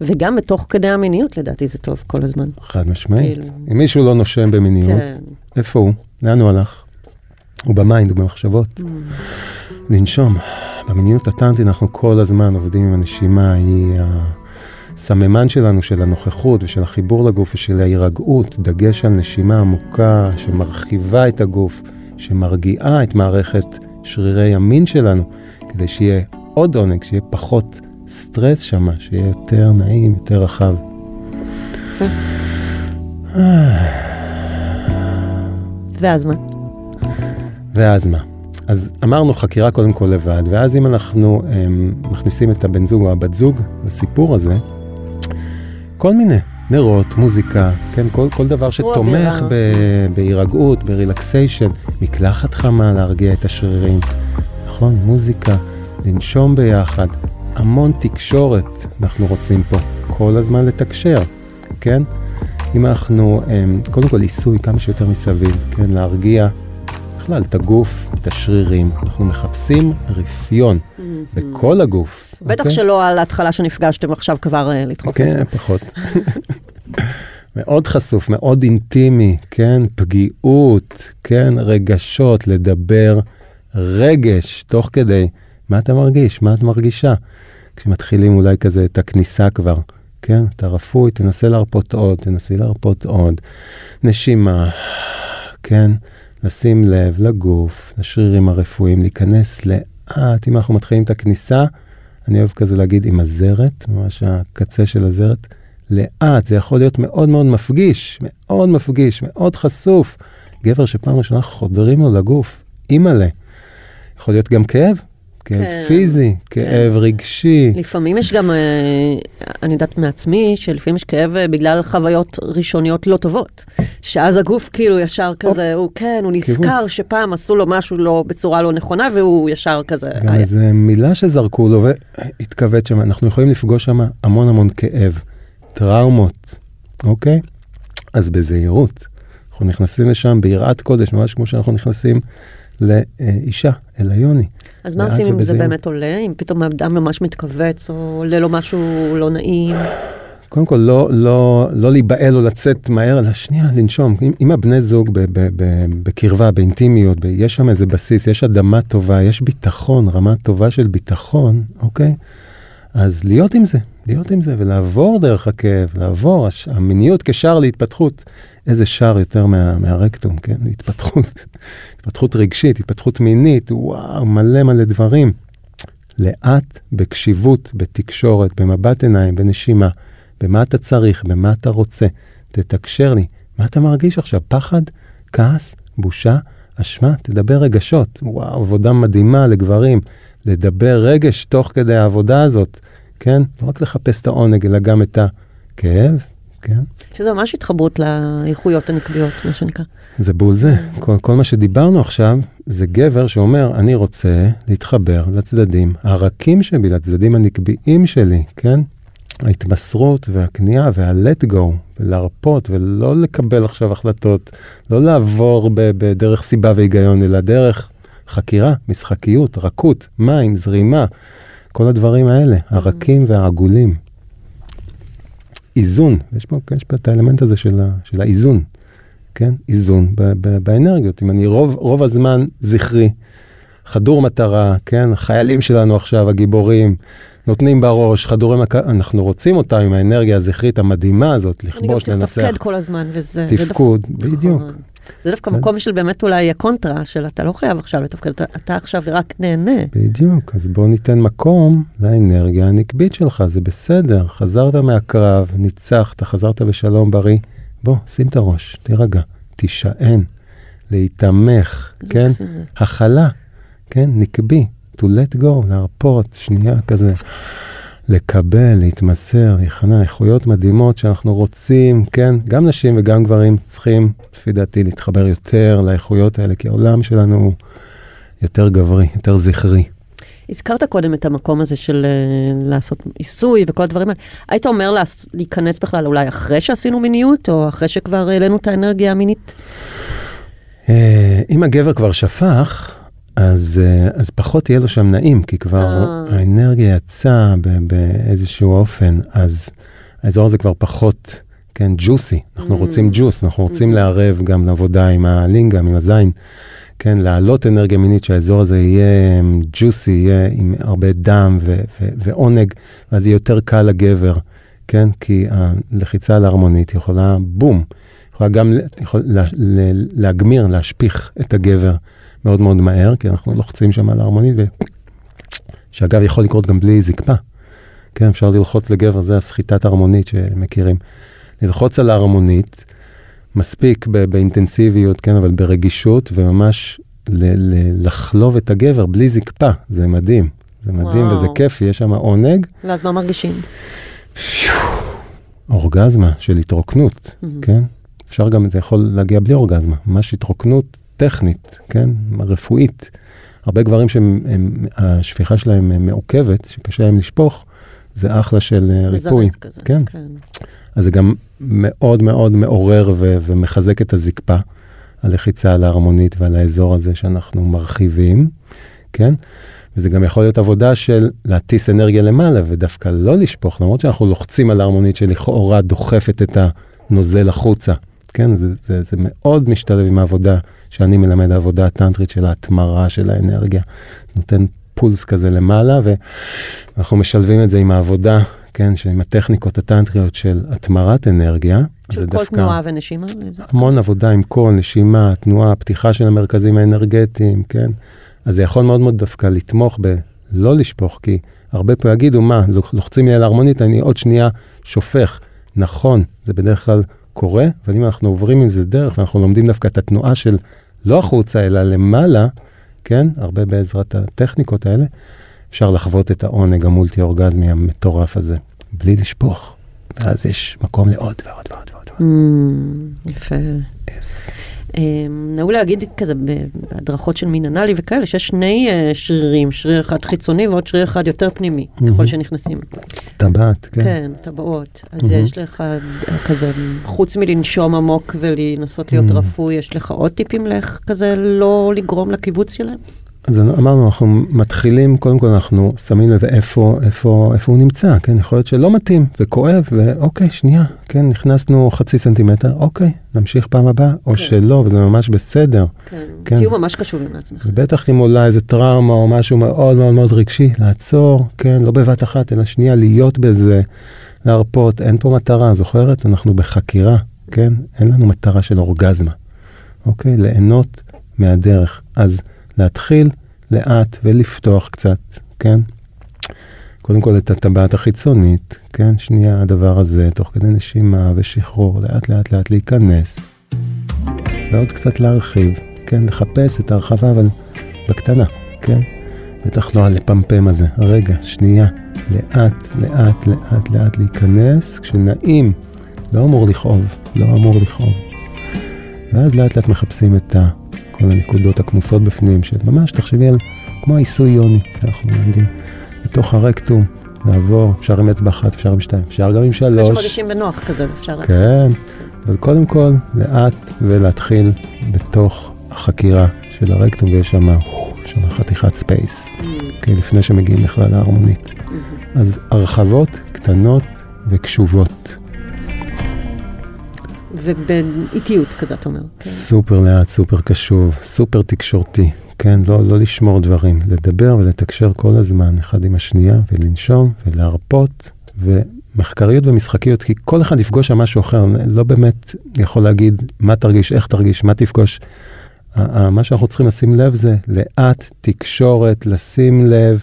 וגם בתוך כדי המיניות, לדעתי זה טוב כל הזמן. חד משמעית. כאילו. אם מישהו לא נושם במיניות, כן. איפה הוא? לאן הוא הלך? הוא ב mind, הוא במחשבות. לנשום במיניות הטנטרית אנחנו כל הזמן עובדים עם הנשימה, היא הסממן שלנו של הנוכחות ושל החיבור לגוף ושל ההירגעות, דגש על נשימה עמוקה שמרחיבה את הגוף, שמרגיעה את מערכת שרירי המין שלנו, כדי שיהיה עוד עונג, שיהיה פחות סטרס שם, שיהיה יותר נעים, יותר רחב. ואז מה? ואז מה? אז אמרנו חקירה קודם כל לבד, ואז אם אנחנו הם, מכניסים את הבן זוג או הבת זוג לסיפור הזה, כל מיני, נרות, מוזיקה, כן, כל, כל דבר שתומך ב, בהירגעות, ברילקסיישן, מקלחת חמה להרגיע את השרירים, נכון, מוזיקה, לנשום ביחד, המון תקשורת אנחנו רוצים פה, כל הזמן לתקשר, כן? אם אנחנו, קודם כל עיסוי כמה שיותר מסביב, כן, להרגיע בכלל את הגוף, את השרירים. אנחנו מחפשים רפיון mm-hmm. בכל הגוף. בטח okay? אוקיי? שלא על ההתחלה שנפגשתם עכשיו כבר uh, לדחוף כן, את זה. כן, פחות. מאוד חשוף, מאוד אינטימי, כן, פגיעות, כן, רגשות, לדבר רגש תוך כדי. מה אתה מרגיש? מה את מרגישה? כשמתחילים אולי כזה את הכניסה כבר, כן? אתה רפוי, תנסה להרפות עוד, תנסי להרפות עוד. נשימה, כן? לשים לב לגוף, לשרירים הרפואיים, להיכנס לאט, אם אנחנו מתחילים את הכניסה, אני אוהב כזה להגיד עם הזרת, ממש הקצה של הזרת, לאט, זה יכול להיות מאוד מאוד מפגיש, מאוד מפגיש, מאוד חשוף. גבר שפעם ראשונה חודרים לו לגוף, אימא'לה. יכול להיות גם כאב, כאב כן, פיזי, כאב כן. רגשי. לפעמים יש גם, אה, אני יודעת מעצמי, שלפעמים יש כאב אה, בגלל חוויות ראשוניות לא טובות. שאז הגוף כאילו ישר כזה, הוא כן, הוא נזכר קיבוץ. שפעם עשו לו משהו לא, בצורה לא נכונה, והוא ישר כזה... גם היה. איזה מילה שזרקו לו והתכווץ שם, אנחנו יכולים לפגוש שם המון המון כאב, טראומות, אוקיי? אז בזהירות. אנחנו נכנסים לשם ביראת קודש, ממש כמו שאנחנו נכנסים לאישה, אל היוני. אז מה עושים אם זה באמת עולה? אם פתאום האדם ממש מתכווץ, או עולה לו משהו לא נעים? קודם כל, לא, לא, לא להיבהל או לצאת מהר, אלא שנייה, לנשום. אם, אם הבני זוג ב, ב, ב, בקרבה, באינטימיות, ב, יש שם איזה בסיס, יש אדמה טובה, יש ביטחון, רמה טובה של ביטחון, אוקיי? אז להיות עם זה, להיות עם זה ולעבור דרך הכאב, לעבור, המיניות כשער להתפתחות. איזה שער יותר מה, מהרקטום, כן? התפתחות, התפתחות רגשית, התפתחות מינית, וואו, מלא מלא דברים. לאט, בקשיבות, בתקשורת, במבט עיניים, בנשימה, במה אתה צריך, במה אתה רוצה. תתקשר לי. מה אתה מרגיש עכשיו? פחד? כעס? בושה? אשמה? תדבר רגשות. וואו, עבודה מדהימה לגברים. לדבר רגש תוך כדי העבודה הזאת, כן? לא רק לחפש את העונג, אלא גם את הכאב, כן? שזה ממש התחברות לאיכויות הנקביות, מה שנקרא. זה בול זה. כל, כל מה שדיברנו עכשיו, זה גבר שאומר, אני רוצה להתחבר לצדדים הרכים שבי, לצדדים הנקביים שלי, כן? ההתמסרות והכניעה וה-let go, ולהרפות ולא לקבל עכשיו החלטות, לא לעבור בדרך סיבה והיגיון, אלא דרך חקירה, משחקיות, רכות, מים, זרימה, כל הדברים האלה, הרכים והעגולים. איזון, יש פה, יש פה את האלמנט הזה של, ה, של האיזון, כן? איזון ב, ב, באנרגיות. אם אני רוב, רוב הזמן זכרי, חדור מטרה, כן? החיילים שלנו עכשיו, הגיבורים, נותנים בראש, חדורי מכה, אנחנו רוצים אותם עם האנרגיה הזכרית המדהימה הזאת, לכבוש, לנצח. אני גם צריך לתפקד כל הזמן, וזה... תפקוד, דווקא, בדיוק. זה דווקא מקום של באמת אולי הקונטרה של אתה לא חייב עכשיו לתפקד, אתה, אתה עכשיו רק נהנה. בדיוק, אז בוא ניתן מקום לאנרגיה הנקבית שלך, זה בסדר, חזרת מהקרב, ניצחת, חזרת בשלום בריא, בוא, שים את הראש, תירגע, תישען, להיתמך, כן? הכלה, כן? נקבי, to let go, להרפות, שנייה כזה. לקבל, להתמסר, להיכנע, איכויות מדהימות שאנחנו רוצים, כן, גם נשים וגם גברים צריכים, לפי דעתי, להתחבר יותר לאיכויות האלה, כי העולם שלנו הוא יותר גברי, יותר זכרי. הזכרת קודם את המקום הזה של uh, לעשות עיסוי וכל הדברים האלה. היית אומר לה, להיכנס בכלל אולי אחרי שעשינו מיניות, או אחרי שכבר העלינו את האנרגיה המינית? Uh, אם הגבר כבר שפך, אז, אה, אז פחות יהיה לו שם נעים, כי כבר אה. האנרגיה יצאה באיזשהו אופן, אז האזור הזה כבר פחות, כן, ג'וסי. אנחנו mm. רוצים ג'וס, אנחנו רוצים mm. לערב גם לעבודה עם הלינגאם, עם הזין, כן, להעלות אנרגיה מינית, שהאזור הזה יהיה ג'וסי, יהיה עם הרבה דם ו- ו- ועונג, ואז יהיה יותר קל לגבר, כן? כי הלחיצה על ההרמונית יכולה, בום, יכולה גם יכול לה, לה, להגמיר, להשפיך את הגבר מאוד מאוד מהר, כי אנחנו לוחצים שם על ההרמונית, ו... שאגב יכול לקרות גם בלי זקפה. כן, אפשר ללחוץ לגבר, זה הסחיטת הרמונית שמכירים. ללחוץ על ההרמונית, מספיק באינטנסיביות, כן, אבל ברגישות, וממש לחלוב את הגבר בלי זקפה, זה מדהים. זה מדהים וואו. וזה כיף, יש שם עונג. ואז מה מרגישים? אורגזמה של התרוקנות, mm-hmm. כן? אפשר גם, זה יכול להגיע בלי אורגזמה, ממש התרוקנות טכנית, כן? רפואית. הרבה גברים שהשפיכה שלהם מעוכבת, שקשה להם לשפוך, זה אחלה של אה, ריפוי. כזה, כן. כן. אז זה גם מאוד מאוד מעורר ו- ומחזק את הזקפה, הלחיצה על ההרמונית ועל האזור הזה שאנחנו מרחיבים, כן? וזה גם יכול להיות עבודה של להטיס אנרגיה למעלה ודווקא לא לשפוך, למרות שאנחנו לוחצים על ההרמונית שלכאורה דוחפת את הנוזל החוצה, כן? זה, זה, זה מאוד משתלב עם העבודה שאני מלמד, העבודה הטנטרית של ההתמרה של האנרגיה. נותן פולס כזה למעלה, ואנחנו משלבים את זה עם העבודה, כן, עם הטכניקות הטנטריות של התמרת אנרגיה. של כל דווקא תנועה ונשימה? המון עבודה עם קול, נשימה, תנועה, פתיחה של המרכזים האנרגטיים, כן. אז זה יכול מאוד מאוד דווקא לתמוך בלא לשפוך, כי הרבה פה יגידו, מה, לוחצים לי על ההרמונית, אני עוד שנייה שופך. נכון, זה בדרך כלל קורה, אבל אם אנחנו עוברים עם זה דרך, ואנחנו לומדים דווקא את התנועה של לא החוצה, אלא למעלה, כן? הרבה בעזרת הטכניקות האלה, אפשר לחוות את העונג המולטי אורגזמי המטורף הזה, בלי לשפוך. ואז יש מקום לעוד ועוד ועוד ועוד. Mm, יפה. Yes. אמ, נהוג להגיד כזה בהדרכות של מין אנאלי וכאלה, שיש שני אה, שרירים, שריר אחד חיצוני ועוד שריר אחד יותר פנימי, ככל שנכנסים. טבעת, כן. כן, טבעות. אז יש לך כזה, חוץ מלנשום עמוק ולנסות להיות רפוי, יש לך עוד טיפים לאיך כזה לא לגרום לקיבוץ שלהם? אז אמרנו, אנחנו מתחילים, קודם כל אנחנו שמים לב איפה, איפה, איפה הוא נמצא, כן? יכול להיות שלא מתאים וכואב, ואוקיי, שנייה, כן, נכנסנו חצי סנטימטר, אוקיי, נמשיך פעם הבאה, או כן. שלא, וזה ממש בסדר. כן, כן. תהיו ממש קשובים לעצמכם. בטח אם עולה איזה טראומה או משהו מאוד מאוד מאוד רגשי, לעצור, כן, לא בבת אחת, אלא שנייה להיות בזה, להרפות, אין פה מטרה, זוכרת? אנחנו בחקירה, כן? אין לנו מטרה של אורגזמה, אוקיי? ליהנות מהדרך. אז... להתחיל לאט ולפתוח קצת, כן? קודם כל את הטבעת החיצונית, כן? שנייה הדבר הזה, תוך כדי נשימה ושחרור, לאט לאט לאט להיכנס. ועוד קצת להרחיב, כן? לחפש את ההרחבה, אבל בקטנה, כן? בטח לא הלפמפם הזה. רגע, שנייה, לאט, לאט, לאט, לאט להיכנס, כשנעים, לא אמור לכאוב, לא אמור לכאוב. ואז לאט לאט מחפשים את ה... כל הנקודות הכמוסות בפנים, שממש תחשבי על כמו העיסוי יוני, שאנחנו לומדים, בתוך הרקטום, לעבור, אפשר עם אצבע אחת, אפשר עם שתיים, אפשר גם עם שלוש. אחרי שמרגישים בנוח כזה, אפשר להתחיל. כן, אבל קודם כל, לאט ולהתחיל בתוך החקירה של הרקטום, ויש שם, שם חתיכת space, מממ. okay, לפני שמגיעים בכלל לערמונית. מממ-הממ. אז הרחבות קטנות וקשובות. ובאיטיות כזה, אתה אומר. כן. סופר לאט, סופר קשוב, סופר תקשורתי, כן? לא, לא לשמור דברים, לדבר ולתקשר כל הזמן אחד עם השנייה, ולנשום ולהרפות, ומחקריות ומשחקיות, כי כל אחד יפגוש שם משהו אחר, לא באמת יכול להגיד מה תרגיש, איך תרגיש, מה תפגוש. מה שאנחנו צריכים לשים לב זה לאט, תקשורת, לשים לב.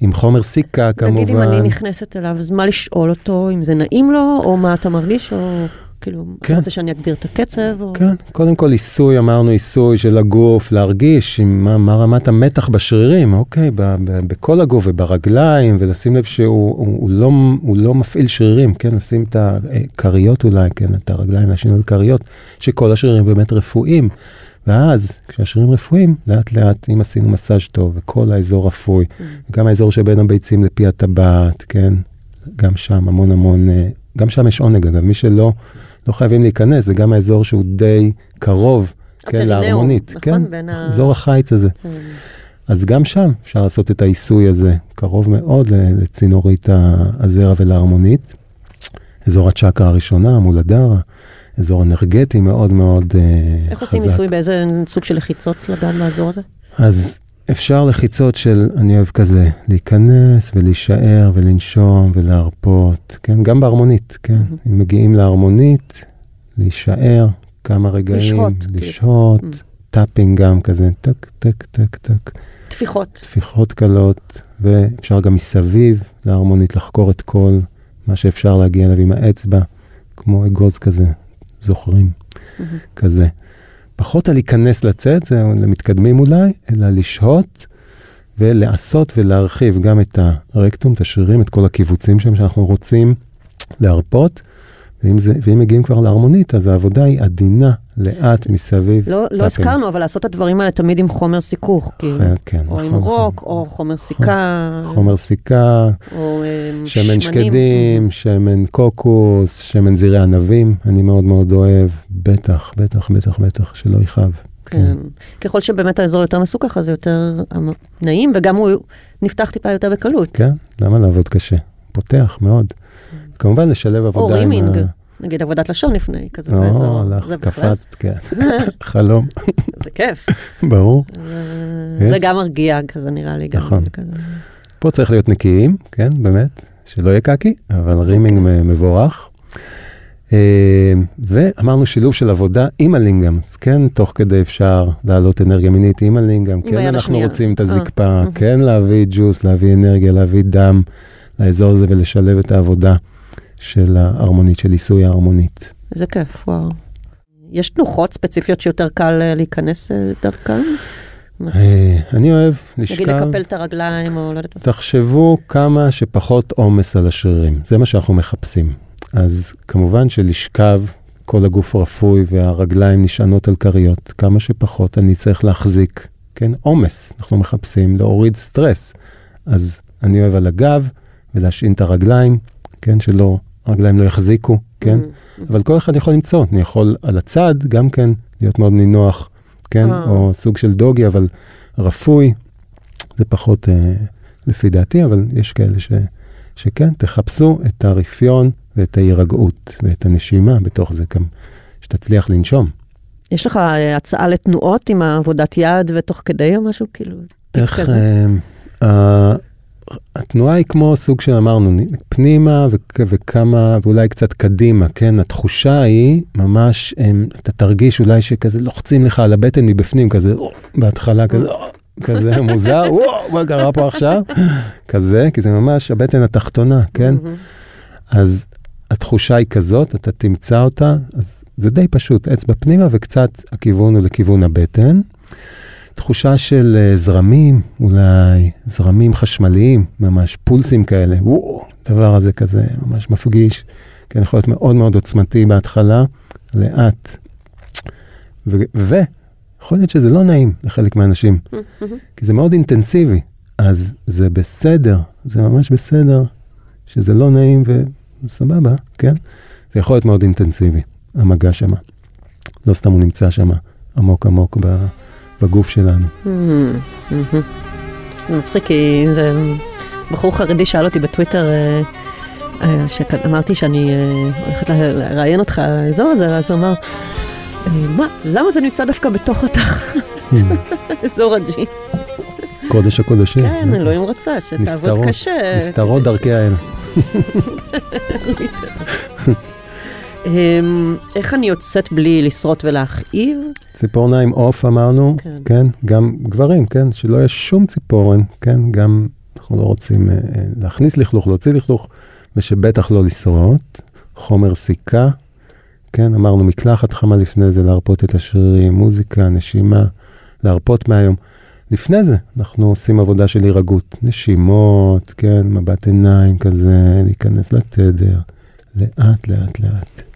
עם חומר סיכה כמובן. נגיד אם אני נכנסת אליו, אז מה לשאול אותו, אם זה נעים לו, או מה אתה מרגיש, או... כאילו, כן. רוצה שאני אגביר את הקצב? או... כן, קודם כל עיסוי, אמרנו עיסוי של הגוף, להרגיש מה, מה רמת המתח בשרירים, אוקיי, ב, ב, בכל הגוף וברגליים, ולשים לב שהוא הוא, הוא לא, הוא לא מפעיל שרירים, כן, לשים את הכריות אולי, כן, את הרגליים, להשאיר על כריות, שכל השרירים באמת רפואיים. ואז כשהשרירים רפואיים, לאט לאט, אם עשינו מסאז' טוב, וכל האזור רפוי, mm. גם האזור שבין הביצים לפי הטבעת, כן, גם שם המון המון, אה, גם שם יש עונג אגב, מי שלא לא חייבים להיכנס, זה גם האזור שהוא די קרוב, כן, להרמונית, נכון, כן, אזור ה... החיץ הזה. כן. אז גם שם אפשר לעשות את העיסוי הזה, קרוב מאוד לצינורית הזרע ולהרמונית. אזור הצ'קרה הראשונה, מול הדרה, אזור אנרגטי מאוד מאוד אה, חזק. איך עושים ניסוי באיזה סוג של לחיצות לגעת באזור הזה? אז אפשר לחיצות של, אני אוהב כזה, להיכנס ולהישאר ולנשום ולהרפות, כן? גם בערמונית, כן? מהמם. אם מגיעים לערמונית, להישאר כמה רגעים, לשהות. לשהות, מממ. tapping גם כזה, טק, טק, טק, טק, טפיחות. טפיחות קלות, ואפשר גם מסביב לערמונית לחקור את כל מה שאפשר להגיע אליו עם האצבע, כמו אגוז כזה, זוכרים? מהמם. כזה. פחות על להיכנס לצאת, זה למתקדמים אולי, אלא לשהות ולעשות ולהרחיב גם את הרקטום, את השרירים, את כל הקיבוצים שם שאנחנו רוצים להרפות. ואם, זה, ואם מגיעים כבר להרמונית, אז העבודה היא עדינה, לאט, מסביב. לא, לא. הזכרנו, אבל לעשות את הדברים האלה תמיד עם חומר סיכוך. כאילו. כן, או עם נכון, רוק, נכון. או חומר סיכה. חומר סיכה, או אה, שמן שמנים. שקדים, שמן קוקוס, שמן זירי ענבים, אני מאוד מאוד אוהב, בטח, בטח, בטח, בטח, שלא יכאב. כן. ככל שבאמת האזור יותר מסוכך, אז זה יותר נעים, וגם הוא נפתח טיפה יותר בקלות. כן, למה לעבוד קשה? פותח מאוד. כמובן לשלב או עבודה עם רימינג, ה... נגיד עבודת לשון לפני, כזה או, באזור. זה בהחלט- קפצת, כן. חלום, זה כיף. ברור. אה, זה גם מרגיע כזה נראה לי. נכון. כזה. פה צריך להיות נקיים, כן, באמת, שלא יהיה קקי, אבל רימינג מבורך. אה, ואמרנו שילוב של עבודה עם הלינגאם, אז כן, תוך כדי אפשר להעלות אנרגיה מינית עם הלינגאם, כן, אנחנו השנייה. רוצים את אה, הזקפה, אה. כן, להביא ג'וס, להביא אנרגיה, להביא דם לאזור הזה ולשלב את העבודה של ההרמונית, של עיסוי ההרמונית. איזה כיף, וואו. יש תנוחות ספציפיות שיותר קל אה, להיכנס אה, דרכן? אה, אני אוהב נגיד לשכב. לקפל את הרגליים, או לא יודעת. תחשבו כמה שפחות עומס על השרירים, זה מה שאנחנו מחפשים. אז כמובן שלשכב, כל הגוף רפוי והרגליים נשענות על כריות, כמה שפחות אני צריך להחזיק, כן, עומס, אנחנו מחפשים להוריד סטרס. אז אני אוהב על הגב ולהשעין את הרגליים, כן, שלא, הרגליים לא יחזיקו, כן, Mm, אבל כל אחד יכול למצוא, אני יכול על הצד גם כן להיות מאוד נינוח, כן, אה. או סוג של דוגי, אבל רפוי, זה פחות אה, לפי דעתי, אבל יש כאלה ש, שכן, תחפשו את הרפיון ואת ההירגעות ואת הנשימה בתוך זה, גם שתצליח לנשום. יש לך אה, הצעה לתנועות עם העבודת יד ותוך כדי או משהו כאילו? איך? אה, אה, התנועה היא כמו סוג שאמרנו, פנימה וכ- וכמה, ואולי קצת קדימה, כן? התחושה היא ממש, הם, אתה תרגיש אולי שכזה לוחצים לך על הבטן מבפנים, כזה, או, בהתחלה כזה, או, כזה מוזר, וואו, מה קרה פה עכשיו? כזה, כי זה ממש הבטן התחתונה, כן? מהמם. אז התחושה היא כזאת, אתה תמצא אותה, אז זה די פשוט, אצבע פנימה וקצת הכיוון הוא לכיוון הבטן. תחושה של אה, זרמים, אולי זרמים חשמליים, ממש פולסים כאלה, וואו, דבר הזה כזה ממש מפגיש, כן, יכול להיות מאוד מאוד עוצמתי בהתחלה, לאט. ו- ויכול להיות שזה לא נעים לחלק מהאנשים, מהמם. כי זה מאוד אינטנסיבי, אז זה בסדר, זה ממש בסדר, שזה לא נעים וסבבה, כן? זה יכול להיות מאוד אינטנסיבי, המגע שמה. לא סתם הוא נמצא שמה עמוק עמוק ב- בגוף שלנו. מהמם. מהמם. זה מצחיק כי זה בחור חרדי שאל אותי בטוויטר, אה, אה, שאמרתי שאני אה, הולכת לראיין אותך על האזור הזה, אז הוא אמר, מה, למה זה נמצא דווקא בתוך התח, אזור הג'י? קודש הקודשים. כן, אלוהים רצה שתעבוד קשה. נסתרות דרכי האל. אמ, איך אני יוצאת בלי לשרוט ולהכאיב? ציפורניים עוף אמרנו, כן. כן, גם גברים, כן, שלא יהיה שום ציפורן, כן, גם אנחנו לא רוצים אה, אה, להכניס לכלוך, להוציא לכלוך, ושבטח לא לשרוט. חומר סיכה, כן, אמרנו מקלחת חמה לפני זה, להרפות את השרירים, מוזיקה, נשימה, להרפות מהיום. לפני זה אנחנו עושים עבודה של הירגעות, נשימות, כן, מבט עיניים כזה, להיכנס לתדר, לאט, לאט, לאט.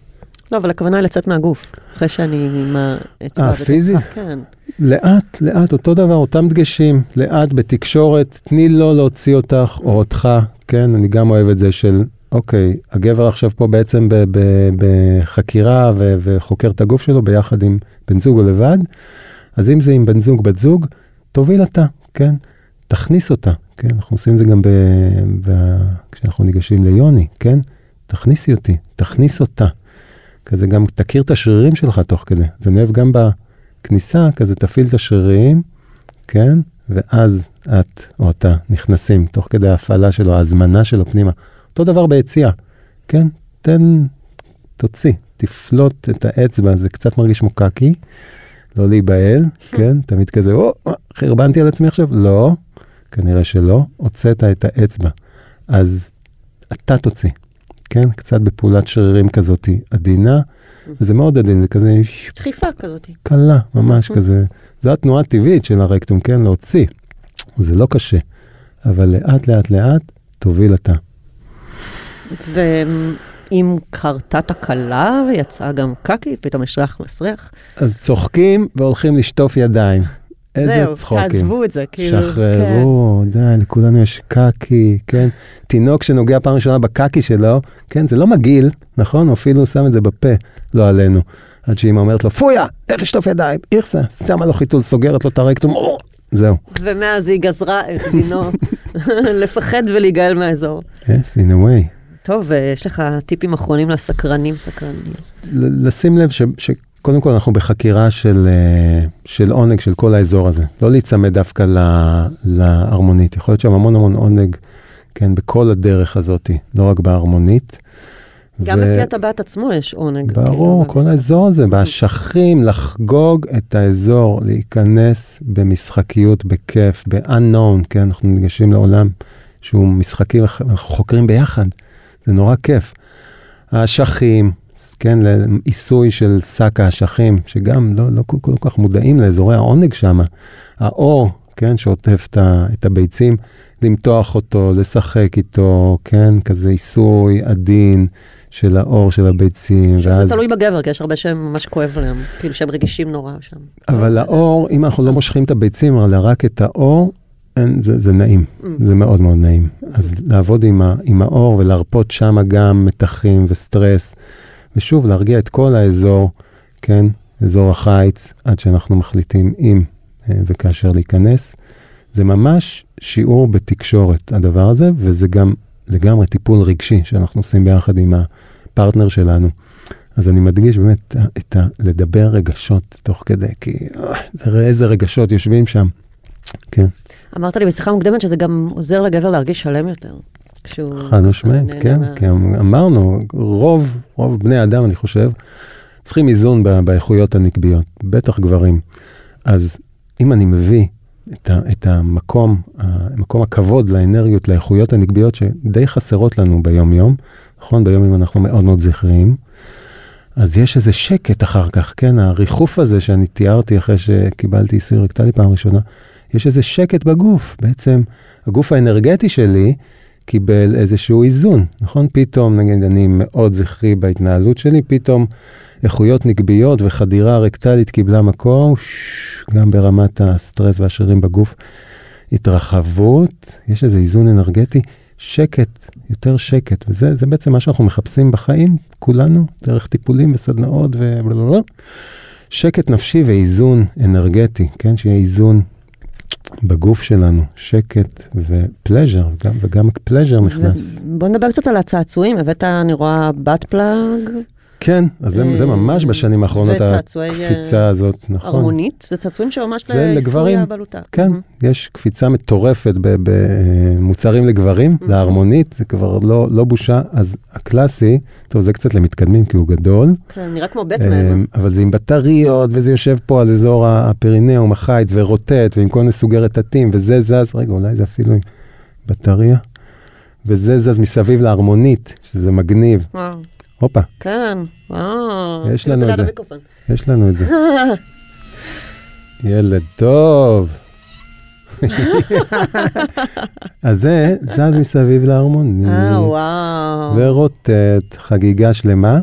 לא, אבל הכוונה היא לצאת מהגוף, אחרי שאני עם האצבע. אה, פיזי? כן. לאט, לאט, אותו דבר, אותם דגשים, לאט בתקשורת, תני לו להוציא אותך או אותך, כן, אני גם אוהב את זה של, אוקיי, הגבר עכשיו פה בעצם ב- ב- בחקירה וחוקר את הגוף שלו ביחד עם בן זוג או לבד, אז אם זה עם בן זוג, בת זוג, תוביל אתה, כן, תכניס אותה, כן, אנחנו עושים את זה גם ב- ב- כשאנחנו ניגשים ליוני, כן, תכניסי אותי, תכניס אותה. כזה גם תכיר את השרירים שלך תוך כדי. זה נאהב גם בכניסה, כזה תפעיל את השרירים, כן? ואז את או אתה נכנסים תוך כדי ההפעלה שלו, ההזמנה שלו פנימה. אותו דבר ביציאה, כן? תן, תוציא, תפלוט את האצבע, זה קצת מרגיש כמו קקי, לא להיבהל, כן? תמיד כזה, או, חרבנתי על עצמי עכשיו? לא, כנראה שלא, הוצאת את האצבע. אז אתה תוציא, כן? קצת בפעולת שרירים כזאת עדינה, וזה מאוד עדין, זה כזה... דחיפה כזאת. קלה, ממש כזה. זו התנועה הטבעית של הרקטום, כן? להוציא. זה לא קשה, אבל לאט לאט לאט תוביל אתה. ואם קרתה תקלה ויצאה גם קקי, פתאום יש ריח מסריח. אז צוחקים והולכים לשטוף ידיים. איזה זהו, צחוקים. תעזבו את זה, כאילו. שחררו, די, לכולנו יש קקי, כן? תינוק שנוגע פעם ראשונה בקקי שלו, כן? זה לא מגעיל, נכון? הוא אפילו שם את זה בפה, לא עלינו. עד שאמא אומרת לו, פויה, איך לשטוף ידיים? איכסה, שמה לו חיתול, סוגרת לו את הרקטום, זהו. ומאז היא גזרה את דינו לפחד ולהיגאל מהאזור. yes, in a way. טוב, אה, יש לך טיפים אחרונים לסקרנים, סקרנים. לשים לב ש... שקודם כל אנחנו בחקירה של, אה, של עונג של כל האזור הזה. לא להיצמד דווקא ל- להרמונית. יכול להיות שם המון המון עונג, כן, בכל הדרך הזאת, לא רק בהרמונית. גם ו- בפי הטבעת עצמו יש עונג. ברור, כאילו, כל האזור הזה, באשכים, לחגוג את האזור, להיכנס במשחקיות, בכיף, ב-unknown, כן, אנחנו ניגשים לעולם שהוא משחקים, אנחנו חוקרים ביחד, זה נורא כיף. האשכים, כן, לעיסוי של שק האשכים, שגם לא, לא כל, כל כך מודעים לאזורי העונג שם. האור, כן, שעוטף את הביצים, למתוח אותו, לשחק איתו, כן, כזה עיסוי עדין של האור של הביצים. עכשיו זה תלוי בגבר, כי יש הרבה שהם ממש כואב להם, כאילו שהם רגישים נורא שם. אבל האור, אם אנחנו לא מושכים את הביצים, אלא רק את האור, אין, זה, זה נעים, Mm. זה מאוד מאוד נעים. אז לעבוד עם, ה, עם האור ולהרפות שם גם מתחים וסטרס, ושוב, להרגיע את כל האזור, כן, אזור החיץ, עד שאנחנו מחליטים אם אה, וכאשר להיכנס. זה ממש שיעור בתקשורת, הדבר הזה, וזה גם לגמרי טיפול רגשי שאנחנו עושים ביחד עם הפרטנר שלנו. אז אני מדגיש באמת את ה... לדבר רגשות תוך כדי, כי אה, תראה איזה רגשות יושבים שם. כן, אמרת לי בשיחה מוקדמת שזה גם עוזר לגבר להרגיש שלם יותר. כשהוא חד משמעית, כן, מה- כי אמרנו, רוב, רוב בני אדם, אני חושב, צריכים איזון באיכויות הנקביות, בטח גברים. אז אם אני מביא את, ה, את המקום, המקום הכבוד לאנרגיות, לאיכויות הנקביות שדי חסרות לנו ביום-יום, נכון? ביום-יום אנחנו מאוד מאוד זכריים. אז יש איזה שקט אחר כך, כן? הריחוף הזה שאני תיארתי אחרי שקיבלתי עיסוי רקטלי פעם ראשונה, יש איזה שקט בגוף. בעצם הגוף האנרגטי שלי קיבל איזשהו איזון, נכון? פתאום, נגיד, אני מאוד זכרי בהתנהלות שלי, פתאום איכויות נקביות וחדירה רקטלית קיבלה מקום. גם ברמת הסטרס והשרירים בגוף. התרחבות, יש איזה איזון אנרגטי, שקט, יותר שקט, וזה זה בעצם מה שאנחנו מחפשים בחיים, כולנו, דרך טיפולים וסדנאות ובלבלבלה. שקט נפשי ואיזון אנרגטי, כן? שיהיה איזון בגוף שלנו, שקט ופלז'ר, וגם, וגם פלז'ר נכנס. בוא נדבר קצת על הצעצועים, הבאת, אני רואה, בת פלאג, כן, אז זה, זה ממש בשנים האחרונות, הקפיצה הזאת, נכון. הרמונית, זה צעצועים שממש זה לגברים. הבלוטה. כן, יש קפיצה מטורפת במוצרים לגברים, Mhm. להרמונית, זה כבר לא, לא בושה, אז הקלאסי, טוב, זה קצת למתקדמים כי הוא גדול, כן, נראה כמו בטמן. אמ, אבל זה עם בטריות, וזה יושב פה על אזור הפרינאום, החיץ, ורוטט, ועם כל מיני סוגי רטטים, וזה זז, רגע, אולי זה אפילו עם בטריה, וזה זז מסביב להרמונית, שזה מגניב. וואו, הופה, כן, וואו. יש שים לנו את זה. יש לנו את זה. ילד טוב. אז זה זז מסביב להרמונית, אה, וואו. ורוטט, חגיגה שלמה.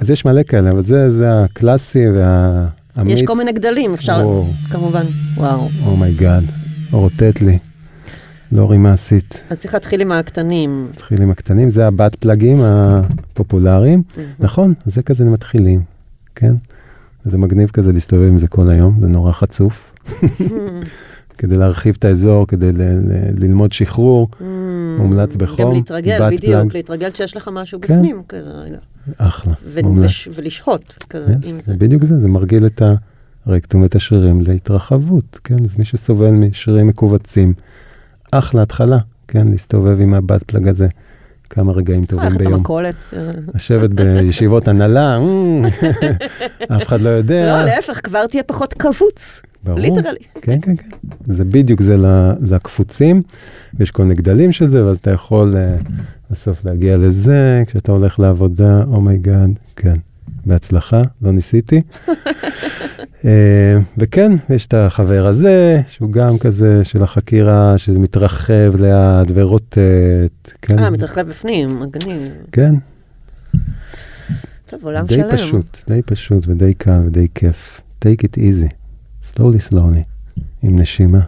אז יש מלא כאלה, אבל זה, זה הקלאסי והאמיץ. יש כל מיני גדלים, אפשר, וואו. כמובן. וואו. אומייגאד, רוטט לי. לא רימסית. אז צריך להתחיל עם הקטנים. נתחיל עם הקטנים, זה הבת פלגים הפופולריים. נכון, זה כזה מתחילים, כן? וזה מגניב כזה להסתובב עם זה כל היום, זה נורא חצוף. כדי להרחיב את האזור, כדי ל- ל- ללמוד שחרור. מומלץ בחום, גם להתרגל, בדיוק, פלאג. להתרגל כשיש לך משהו כן. בפנים. כזה, רגע. אחלה, ו- מומלץ. וש- ולשהות כזה עם Yes, זה. זה בדיוק זה, זה מרגיל את הרקטום ואת השרירים להתרחבות, כן? אז מי שסובל משרירים מכווצים, אחלה התחלה, כן? להסתובב עם ה butt plug הזה כמה רגעים טובים הולכת ביום. למכולת. אה, לשבת בישיבות הנהלה, "מ, אף אחד לא יודע. לא, להפך, כבר תהיה פחות קפוץ. ברור. literally. כן, כן, כן. זה בדיוק זה לקפוצים, ויש כל מיני גדלים של זה, ואז אתה יכול אה, בסוף להגיע לזה, כשאתה הולך לעבודה, oh my god, כן. בהצלחה, לא ניסיתי. אה, וכן, יש את החבר הזה, שהוא גם כזה של החקירה, שזה מתרחב לאט ורוטט, כן. אה, מתרחב בפנים, מגניב. כן, טוב, עולם די שלם. פשוט, די פשוט ודי קל ודי כיף. take it easy, slowly slowly, עם נשימה.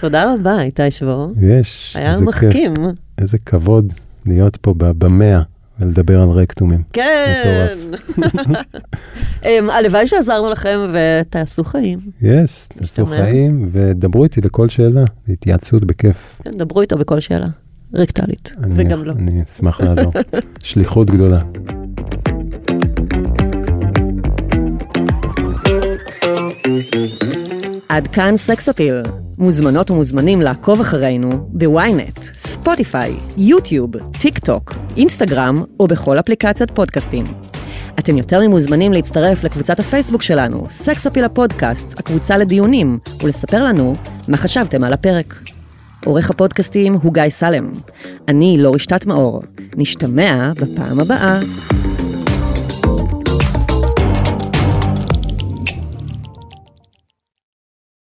תודה רבה, איתי שבור. יש, היה כיף, מחכים. איזה כבוד להיות פה במאה ולדבר על רקטומים. כן. אמ, הלוואי שעזרנו לכם ותעשו חיים. יס, תעשו. חיים ודברו איתי לכל שאלה, התייעצות בכיף. כן, דברו איתו בכל שאלה. רקטלית. אני- וגם לא. אני אשמח לעזור. שליחות גדולה. עד כאן סקס אפיל. מוזמנות ומוזמנים לעקוב אחרינו בוויינט, ספוטיפיי, יוטיוב, טיק טוק, אינסטגרם או בכל אפליקציות פודקאסטים. אתם יותר ממוזמנים להצטרף לקבוצת הפייסבוק שלנו, סקס אפיל הפודקאסט, הקבוצה לדיונים, ולספר לנו מה חשבתם על הפרק. עורך הפודקאסטים הוא גיא סלם. אני לא רשתת מאור. נשתמע בפעם הבאה.